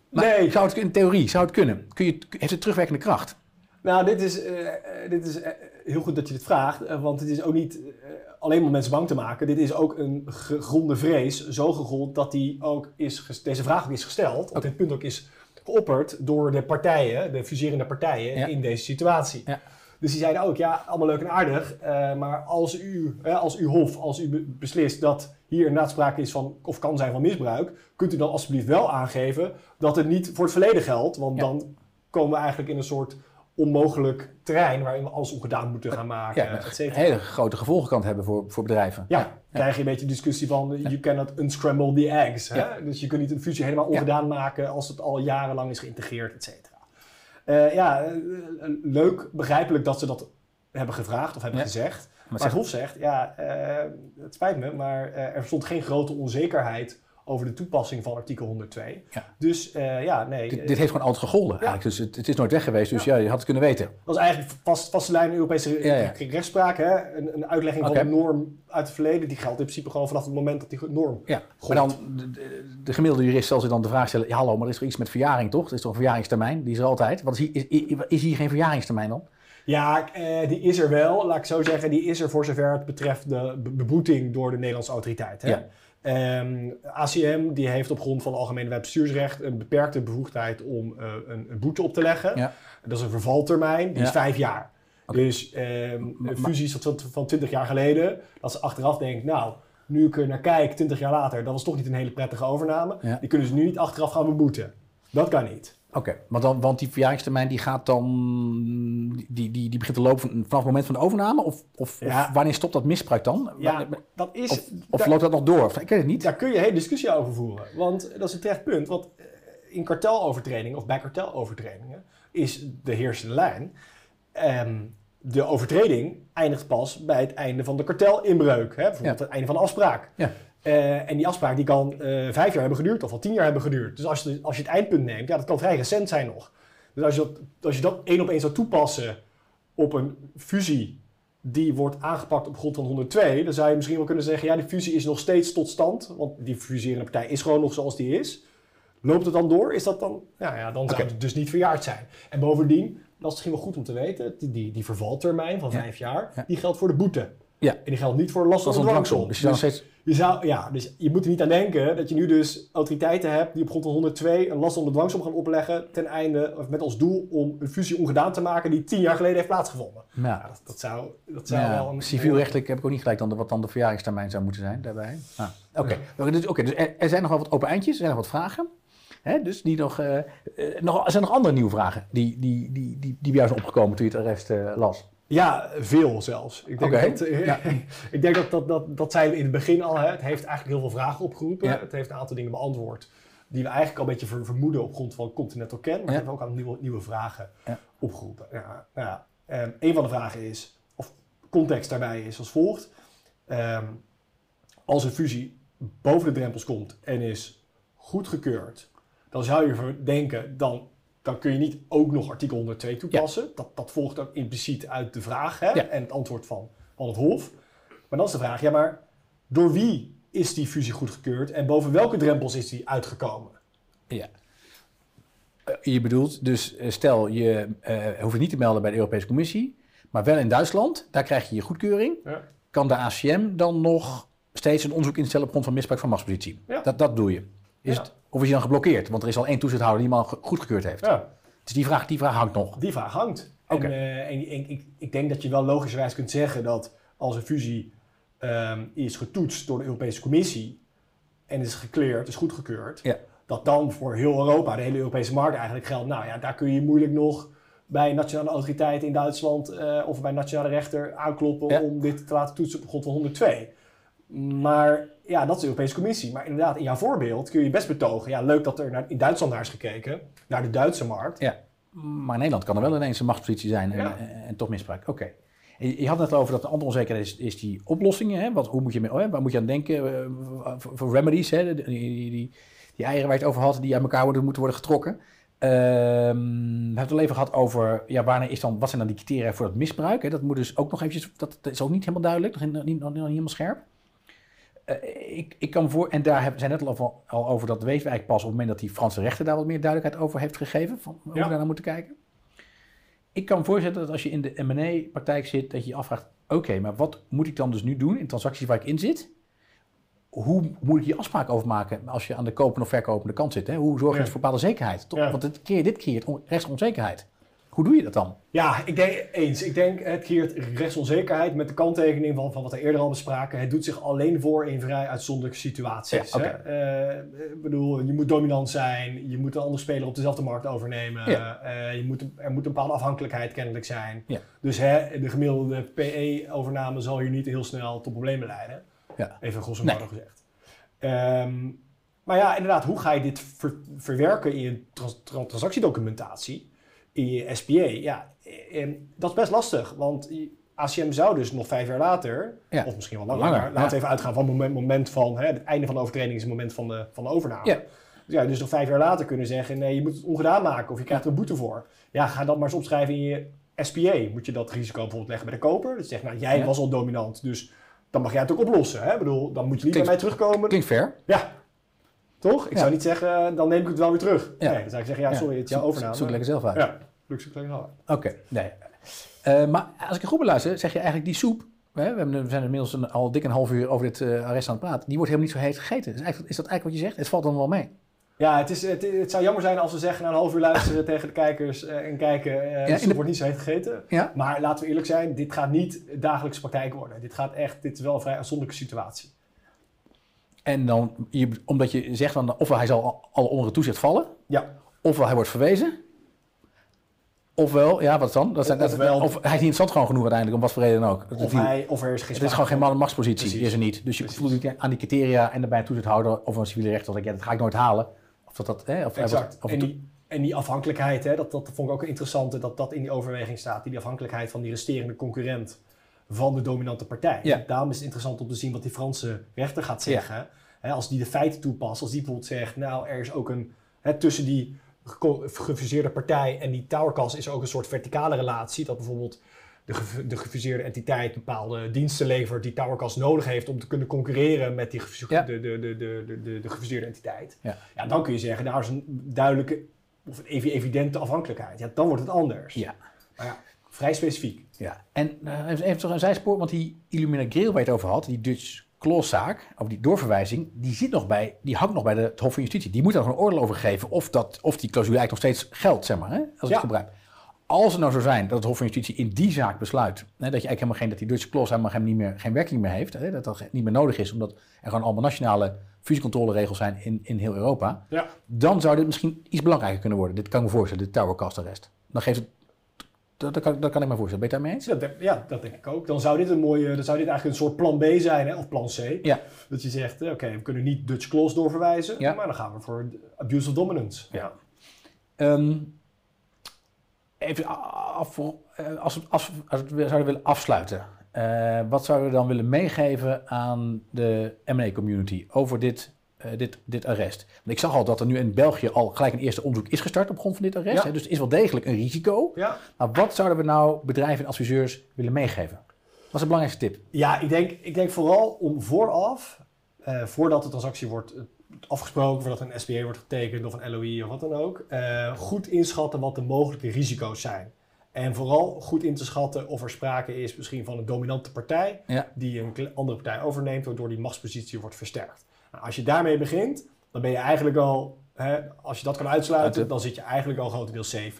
Speaker 2: Maar
Speaker 3: Nee.
Speaker 2: zou het in theorie, zou het kunnen? Kun je, heeft het terugwerkende kracht?
Speaker 3: Nou, dit is, eh, eh, dit is heel goed dat je dit vraagt, want het is ook niet alleen om mensen bang te maken. Dit is ook een gegronde vrees, zo gegrond dat die ook is, deze vraag ook is gesteld, op dit punt ook is geopperd door de partijen, de fuserende partijen
Speaker 2: Ja.
Speaker 3: in deze situatie.
Speaker 2: Ja.
Speaker 3: Dus die zeiden ook, ja, allemaal leuk en aardig, eh, maar als u, als uw hof, als u be- beslist dat hier inderdaad sprake is van, of kan zijn van misbruik, kunt u dan alsjeblieft wel aangeven dat het niet voor het verleden geldt, want
Speaker 2: Ja.
Speaker 3: dan komen we eigenlijk in een soort onmogelijk terrein waarin we alles ongedaan moeten gaan maken,
Speaker 2: Ja, een hele grote gevolgen kan hebben voor, voor bedrijven.
Speaker 3: Ja, krijg je een beetje discussie van you cannot unscramble the eggs. Hè? Dus je kunt niet een fusie helemaal ongedaan maken als het al jarenlang is geïntegreerd, et cetera. Eh, ja, eh, eh, leuk, begrijpelijk dat ze dat hebben gevraagd of hebben gezegd.
Speaker 2: Maar
Speaker 3: Maar Hof zegt, ja, het spijt me, maar er stond geen grote onzekerheid over de toepassing van artikel 102.
Speaker 2: Ja.
Speaker 3: Dus eh, ja, nee.
Speaker 2: dit,
Speaker 3: eh,
Speaker 2: dit heeft gewoon altijd gegolden eigenlijk. Dus het, het is nooit weg geweest. Dus ja, je had het kunnen weten.
Speaker 3: Dat is eigenlijk vast, vaste lijn in Europese
Speaker 2: Ja, ja.
Speaker 3: rechtspraak. Hè? Een, een uitlegging van een norm uit het verleden, die geldt in principe gewoon vanaf het moment dat die norm.
Speaker 2: Ja, maar dan, de, de- de gemiddelde jurist zal zich dan de vraag stellen... Ja, hallo, maar er is er iets met verjaring, toch? Er is toch een verjaringstermijn? Die is er altijd. Wat is, hier, is, is- is hier geen verjaringstermijn dan?
Speaker 3: Ja, eh, die is er wel, laat ik zo zeggen. Die is er voor zover het betreft de be- beboeting door de Nederlandse autoriteit. Hè?
Speaker 2: Ja.
Speaker 3: Ehm, ACM die heeft op grond van Algemene Wetbestuursrecht een beperkte bevoegdheid om eh, een, een boete op te leggen.
Speaker 2: Ja.
Speaker 3: Dat is een vervaltermijn, die is vijf jaar. Dus ehm fusies van, van 20 jaar geleden, dat ze achteraf denken, nou, nu ik er naar kijk, 20 jaar later, dat was toch niet een hele prettige overname.
Speaker 2: Ja.
Speaker 3: Die kunnen ze nu niet achteraf gaan beboeten. Dat kan niet.
Speaker 2: Oké, want, dan, want die verjaringstermijn die gaat dan... Die, die, die begint te lopen van- vanaf het moment van de overname? Of, of,
Speaker 3: Ja.
Speaker 2: of wanneer stopt dat misbruik dan?
Speaker 3: Ja,
Speaker 2: Wanneer-
Speaker 3: dat is...
Speaker 2: of of
Speaker 3: daar-
Speaker 2: loopt dat nog door? Ik weet het niet.
Speaker 3: Daar kun je hele discussie over voeren. Want dat is een terecht punt. Want eh, in kartelovertredingen of bij kartelovertredingen is de heersende lijn. ehm, de overtreding eindigt pas bij het einde van de kartelinbreuk. Hè? Bijvoorbeeld
Speaker 2: Ja.
Speaker 3: het einde van de afspraak.
Speaker 2: Ja.
Speaker 3: Eh, en die afspraak die kan eh, vijf jaar hebben geduurd of al tien jaar hebben geduurd. Dus als je, als je het eindpunt neemt, ja, dat kan vrij recent zijn nog. Dus als je dat, als je dat één op één zou toepassen op een fusie die wordt aangepakt op grond van 102, dan zou je misschien wel kunnen zeggen, ja, die fusie is nog steeds tot stand, want die fuserende partij is gewoon nog zoals die is. Loopt het dan door? Is dat dan, ja, ja dan zou het dus niet verjaard zijn. En bovendien, dat is misschien wel goed om te weten, die, die, die vervaltermijn van
Speaker 2: Ja.
Speaker 3: vijf jaar,
Speaker 2: Ja.
Speaker 3: die geldt voor de boete.
Speaker 2: Ja.
Speaker 3: En die geldt niet voor last
Speaker 2: een
Speaker 3: dwangsom.
Speaker 2: Dus je nog steeds...
Speaker 3: Je zou, ja, dus je moet er niet aan denken dat je nu dus autoriteiten hebt die op grond van 102 een last onder dwangsom gaan opleggen ten einde, of met als doel om een fusie ongedaan te maken die tien jaar geleden heeft plaatsgevonden.
Speaker 2: Ja.
Speaker 3: Ja, dat, dat zou, dat zou
Speaker 2: Ja,
Speaker 3: wel een...
Speaker 2: civielrechtelijk heb ik ook niet gelijk dan de, wat dan de verjaringstermijn zou moeten zijn daarbij. Ah, Oké, dus, oké, dus er, er zijn nog wel wat open eindjes, er zijn nog wat vragen. Hè, dus die nog, eh, eh, nog, er zijn nog andere nieuwe vragen die, die, die, die, die bij jou zijn opgekomen toen je het arrest eh, las.
Speaker 3: Ja, veel zelfs. Ik denk, dat, eh,
Speaker 2: ja.
Speaker 3: ik denk dat, dat, dat, dat zeiden we in het begin al. Hè. Het heeft eigenlijk heel veel vragen opgeroepen.
Speaker 2: Ja.
Speaker 3: Het heeft een aantal dingen beantwoord die we eigenlijk al een beetje ver- vermoeden op grond van Continental Ken. Maar
Speaker 2: Ja.
Speaker 3: het heeft ook aan nieuwe, nieuwe vragen opgeroepen. Ja, nou ja. Ehm, een van de vragen is, of context daarbij is als volgt. Ehm, als een fusie boven de drempels komt en is goedgekeurd, dan zou je denken, dan, dan kun je niet ook nog artikel 102 toepassen. Dat, dat volgt ook impliciet uit de vraag hè,
Speaker 2: Ja.
Speaker 3: en het antwoord van, van het Hof. Maar dan is de vraag, ja maar door wie is die fusie goedgekeurd en boven welke drempels is die uitgekomen?
Speaker 2: Ja. Eh, Je bedoelt dus, eh, stel je eh, hoeft het niet te melden bij de Europese Commissie, maar wel in Duitsland. Daar krijg je je goedkeuring.
Speaker 3: Ja.
Speaker 2: Kan de ACM dan nog steeds een onderzoek instellen op grond van misbruik van machtspositie? Dat, dat doe je. Is
Speaker 3: Ja.
Speaker 2: het, of is je dan geblokkeerd? Want er is al één toezichthouder die hem al ge- goedgekeurd heeft.
Speaker 3: Ja.
Speaker 2: Dus die vraag, die vraag hangt nog.
Speaker 3: Die vraag hangt.
Speaker 2: Oké.
Speaker 3: En, eh, en, en ik, ik denk dat je wel logischerwijs kunt zeggen dat als een fusie ehm, is getoetst door de Europese Commissie en is gecleared, is goedgekeurd,
Speaker 2: Ja.
Speaker 3: dat dan voor heel Europa, de hele Europese markt eigenlijk geldt, nou ja, daar kun je moeilijk nog bij een nationale autoriteit in Duitsland eh, of bij een nationale rechter aankloppen
Speaker 2: Ja.
Speaker 3: om dit te laten toetsen op grond van 102. Maar ja, dat is de Europese Commissie. Maar inderdaad, in jouw voorbeeld kun je best betogen, ja, leuk dat er naar, in Duitsland naar is gekeken, naar de Duitse markt.
Speaker 2: Ja. Maar in Nederland kan er wel ineens een machtspositie zijn en,
Speaker 3: Ja.
Speaker 2: en, en toch misbruik. Oké. Je had het over dat de andere onzekerheid is, is die oplossingen. Hè? Wat, hoe moet je, oh, hè, waar moet je aan denken? eh, voor, voor remedies, hè? Die, die, die, die eieren waar je het over had, die uit elkaar worden, moeten worden getrokken. Ehm, we hebben het al even gehad over, ja, wanneer is dan, wat zijn dan die criteria voor dat misbruik? Hè? Dat moet dus ook nog eventjes, dat, dat is ook niet helemaal duidelijk, nog, niet, nog niet helemaal scherp. Eh, ik, ik kan voor, en daar zijn net al over, al over, dat weten we eigenlijk pas op het moment dat die Franse rechter daar wat meer duidelijkheid over heeft gegeven, van hoe
Speaker 3: Ja.
Speaker 2: we daar naar moeten kijken. Ik kan voorstellen dat als je in de M&A-praktijk zit, dat je je afvraagt, oké, maar wat moet ik dan dus nu doen in transacties waar ik in zit? Hoe moet ik hier afspraak over maken als je aan de kopende of verkopende kant zit? Hè? Hoe zorg je
Speaker 3: Ja.
Speaker 2: dus voor bepaalde zekerheid? Toch?
Speaker 3: Ja.
Speaker 2: Want dit creëert, dit creëert on- rechtsonzekerheid. Hoe doe je dat dan?
Speaker 3: Ja, ik denk eens. Ik denk het creëert rechtsonzekerheid met de kanttekening van, van wat we eerder al bespraken. Het doet zich alleen voor in vrij uitzonderlijke situaties.
Speaker 2: Ja, oké.
Speaker 3: hè. Eh, ik bedoel, je moet dominant zijn, je moet een andere speler op dezelfde markt overnemen.
Speaker 2: Ja.
Speaker 3: eh, je moet, er moet een bepaalde afhankelijkheid kennelijk zijn.
Speaker 2: Ja.
Speaker 3: Dus hè, de gemiddelde PE-overname zal hier niet heel snel tot problemen leiden.
Speaker 2: Ja.
Speaker 3: Even grosso
Speaker 2: Nee.
Speaker 3: modo gezegd. Ehm, maar ja, inderdaad, hoe ga je dit ver- verwerken in je trans- trans- transactiedocumentatie, in je SPA? Ja, eh, dat is best lastig, want ACM zou dus nog vijf jaar later,
Speaker 2: Ja.
Speaker 3: of misschien wel langer, laten
Speaker 2: ja.
Speaker 3: even uitgaan van het moment, moment van hè, het einde van de overtreding is het moment van de, van de overname.
Speaker 2: Ja.
Speaker 3: Dus ja, dus nog vijf jaar later kunnen zeggen, nee, je moet het ongedaan maken of je krijgt er een boete voor. Ja, ga dat maar eens opschrijven in je SPA. Moet je dat risico bijvoorbeeld leggen bij de koper? Dus zeg, nou, jij
Speaker 2: Ja.
Speaker 3: was al dominant, dus dan mag jij het ook oplossen. Hè? Ik bedoel, dan moet je niet bij mij terugkomen.
Speaker 2: Klinkt fair.
Speaker 3: Ja. Toch? Ik zou niet zeggen, dan neem ik het wel weer terug. Nee, dan zou ik zeggen, ja, sorry, het is jouw overname.
Speaker 2: Zoek lekker zelf uit.
Speaker 3: Ja, zoek ze lekker zelf uit.
Speaker 2: Oké, nee. Eh, maar als ik er goed beluister, zeg je eigenlijk die soep. Hè, we, zijn inmiddels een, al dik een half uur over dit eh, arrest aan het praten. Die wordt helemaal niet zo heet gegeten. Is, eigenlijk, is dat eigenlijk wat je zegt? Het valt dan wel mee.
Speaker 3: Ja, het, is, het, het zou jammer zijn als we zeggen na een half uur luisteren tegen de kijkers eh, en kijken, ja,
Speaker 2: de-
Speaker 3: wordt niet zo heet gegeten.
Speaker 2: Ja?
Speaker 3: Maar laten we eerlijk zijn, dit gaat niet dagelijkse praktijk worden. Dit gaat echt, dit is wel een vrij uitzonderlijke situatie.
Speaker 2: En dan, je, omdat je zegt van, ofwel hij zal al, onder het toezicht vallen,
Speaker 3: Ja,
Speaker 2: ofwel hij wordt verwezen. Ofwel, ja, wat dan? Dat zijn,
Speaker 3: Ofwel-
Speaker 2: of hij is niet interessant gewoon genoeg uiteindelijk, om wat voor reden dan ook.
Speaker 3: Of, hij, of er is geen
Speaker 2: het is gewoon geen man- machtspositie,
Speaker 3: Precies.
Speaker 2: is er niet. Dus je voelt niet aan die criteria en daarbij een toezichthouder of een civiele rechter. Dat ik, ja, dat ga ik nooit halen. Of dat, dat, hè, of
Speaker 3: Exact.
Speaker 2: of
Speaker 3: En die, en die afhankelijkheid, hè, dat, dat vond ik ook interessant dat dat in die overweging staat. Die afhankelijkheid van die resterende concurrent van de dominante partij.
Speaker 2: Ja.
Speaker 3: Daarom is het interessant om te zien wat die Franse rechter gaat zeggen. Hè, als die de feiten toepast, als die bijvoorbeeld zegt, nou er is ook een, hè, tussen die gefuseerde partij en die towercast is er ook een soort verticale relatie. Dat bijvoorbeeld de, ge- de gefuseerde entiteit bepaalde diensten levert die towercast nodig heeft om te kunnen concurreren met die
Speaker 2: Ja.
Speaker 3: de, de, de, de, de, de, de gefuseerde entiteit.
Speaker 2: Ja.
Speaker 3: Ja, dan kun je zeggen, daar is een duidelijke of een evi- evidente afhankelijkheid. Ja, dan wordt het anders.
Speaker 2: ja.
Speaker 3: Maar ja, vrij specifiek.
Speaker 2: Ja, en eh, even, toch een zijspoor, want die Illumina Grill waar je het over had, die Dutch Clause-zaak, over die doorverwijzing, die, zit nog bij, die hangt nog bij de, het Hof van Justitie. Die moet daar nog een oordeel over geven of, dat, of die clausule eigenlijk nog steeds geldt, zeg maar, hè, als ik
Speaker 3: Ja.
Speaker 2: het gebruik. Als het nou zo zijn dat het Hof van Justitie in die zaak besluit, hè, dat je eigenlijk helemaal geen, dat die Dutch Clause helemaal geen, niet meer, geen werking meer heeft, hè, dat dat niet meer nodig is, omdat er gewoon allemaal nationale fusiecontroleregels zijn in, in heel Europa,
Speaker 3: Ja.
Speaker 2: dan zou dit misschien iets belangrijker kunnen worden. Dit kan ik me voorstellen, dit Towercast arrest. Dan geeft het, dat, dat, kan, dat kan ik me voorstellen. Ben je daarmee eens?
Speaker 3: Dat ja, dat denk ik ook. Dan zou dit een mooie, dan zou dit eigenlijk een soort plan B zijn, hè, of plan C.
Speaker 2: Ja.
Speaker 3: Dat je zegt, eh, oké, we kunnen niet Dutch clause doorverwijzen,
Speaker 2: Ja.
Speaker 3: maar dan gaan we voor abuse of dominance.
Speaker 2: Ja. Ehm, even af, eh, als, we- als, we- als we zouden willen afsluiten, eh, wat zouden we dan willen meegeven aan de M&A-community over dit, dit, dit arrest? Want ik zag al dat er nu in België al gelijk een eerste onderzoek is gestart op grond van dit arrest.
Speaker 3: Ja.
Speaker 2: Hè? Dus het is wel degelijk een risico.
Speaker 3: Ja.
Speaker 2: Maar wat zouden we nou bedrijven en adviseurs willen meegeven? Wat is de belangrijkste tip?
Speaker 3: Ja, ik denk, ik denk vooral om vooraf, eh, voordat de transactie wordt eh, afgesproken, voordat een SPA wordt getekend of een LOI of wat dan ook, eh, goed inschatten wat de mogelijke risico's zijn. En vooral goed in te schatten of er sprake is misschien van een dominante partij
Speaker 2: Ja.
Speaker 3: die een andere partij overneemt, waardoor die machtspositie wordt versterkt. Nou, als je daarmee begint, dan ben je eigenlijk al, hè, als je dat kan uitsluiten, dan zit je eigenlijk al grotendeels safe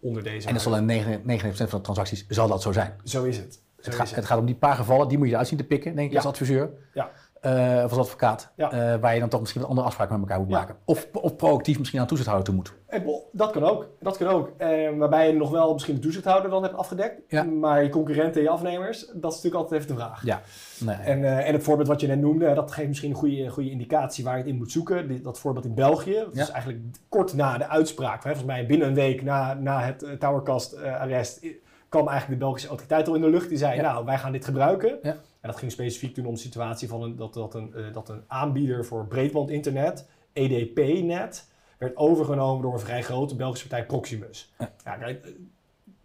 Speaker 3: onder deze.
Speaker 2: En dat zal in 99% van de transacties zal dat zo zijn.
Speaker 3: Zo is het. Zo
Speaker 2: Het,
Speaker 3: is het.
Speaker 2: het gaat om die paar gevallen, die moet je eruit zien te pikken, denk ik,
Speaker 3: Ja.
Speaker 2: als adviseur.
Speaker 3: Ja.
Speaker 2: Eh, of als advocaat.
Speaker 3: Ja.
Speaker 2: eh, waar je dan toch misschien wat andere afspraken met elkaar moet maken. Of, of proactief misschien aan toezichthouder toe moet.
Speaker 3: Bo- dat kan ook. Dat kan ook. Eh, waarbij je nog wel misschien de toezichthouder dan hebt afgedekt.
Speaker 2: Ja.
Speaker 3: Maar je concurrenten en je afnemers, dat is natuurlijk altijd even de vraag.
Speaker 2: Ja. Nee.
Speaker 3: En, eh, en het voorbeeld wat je net noemde, dat geeft misschien een goede, goede indicatie waar je het in moet zoeken. Dat voorbeeld in België, dat
Speaker 2: Ja.
Speaker 3: is eigenlijk kort na de uitspraak. Hè, volgens mij binnen een week na, na het uh, Towercast-arrest kwam eigenlijk de Belgische autoriteit al in de lucht. Die zei,
Speaker 2: Ja.
Speaker 3: nou, wij gaan dit gebruiken.
Speaker 2: Ja.
Speaker 3: En dat ging specifiek toen om de situatie van een, dat, dat, een, eh, dat een aanbieder voor breedbandinternet, EDP-net, werd overgenomen door een vrij grote Belgische partij Proximus.
Speaker 2: Ja.
Speaker 3: Eh,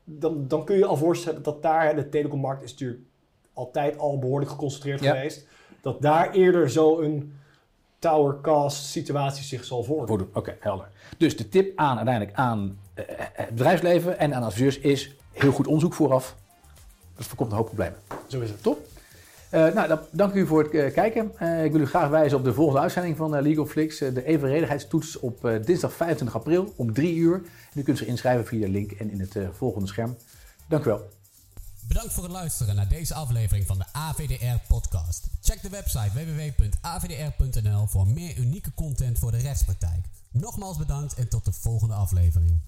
Speaker 3: dan, dan kun je al voorstellen dat daar, de telecommarkt is natuurlijk altijd al behoorlijk geconcentreerd
Speaker 2: Ja.
Speaker 3: geweest, dat daar eerder zo'n towercast situatie zich zal voordoen.
Speaker 2: Oké, helder. Dus de tip aan uiteindelijk aan eh, het bedrijfsleven en aan adviseurs is heel goed onderzoek vooraf. Dat voorkomt een hoop problemen.
Speaker 3: Zo is het.
Speaker 2: Top. Eh, nou, dan, dank u voor het eh, kijken. Eh, ik wil u graag wijzen op de volgende uitzending van Legal Flix. de evenredigheidstoets op dinsdag 25 april om 3 uur. U kunt zich inschrijven via de link en in het volgende scherm. Dank u wel.
Speaker 1: Bedankt voor het luisteren naar deze aflevering van de AVDR-podcast. Check de website www.avdr.nl voor meer unieke content voor de rechtspraktijk. Nogmaals bedankt en tot de volgende aflevering.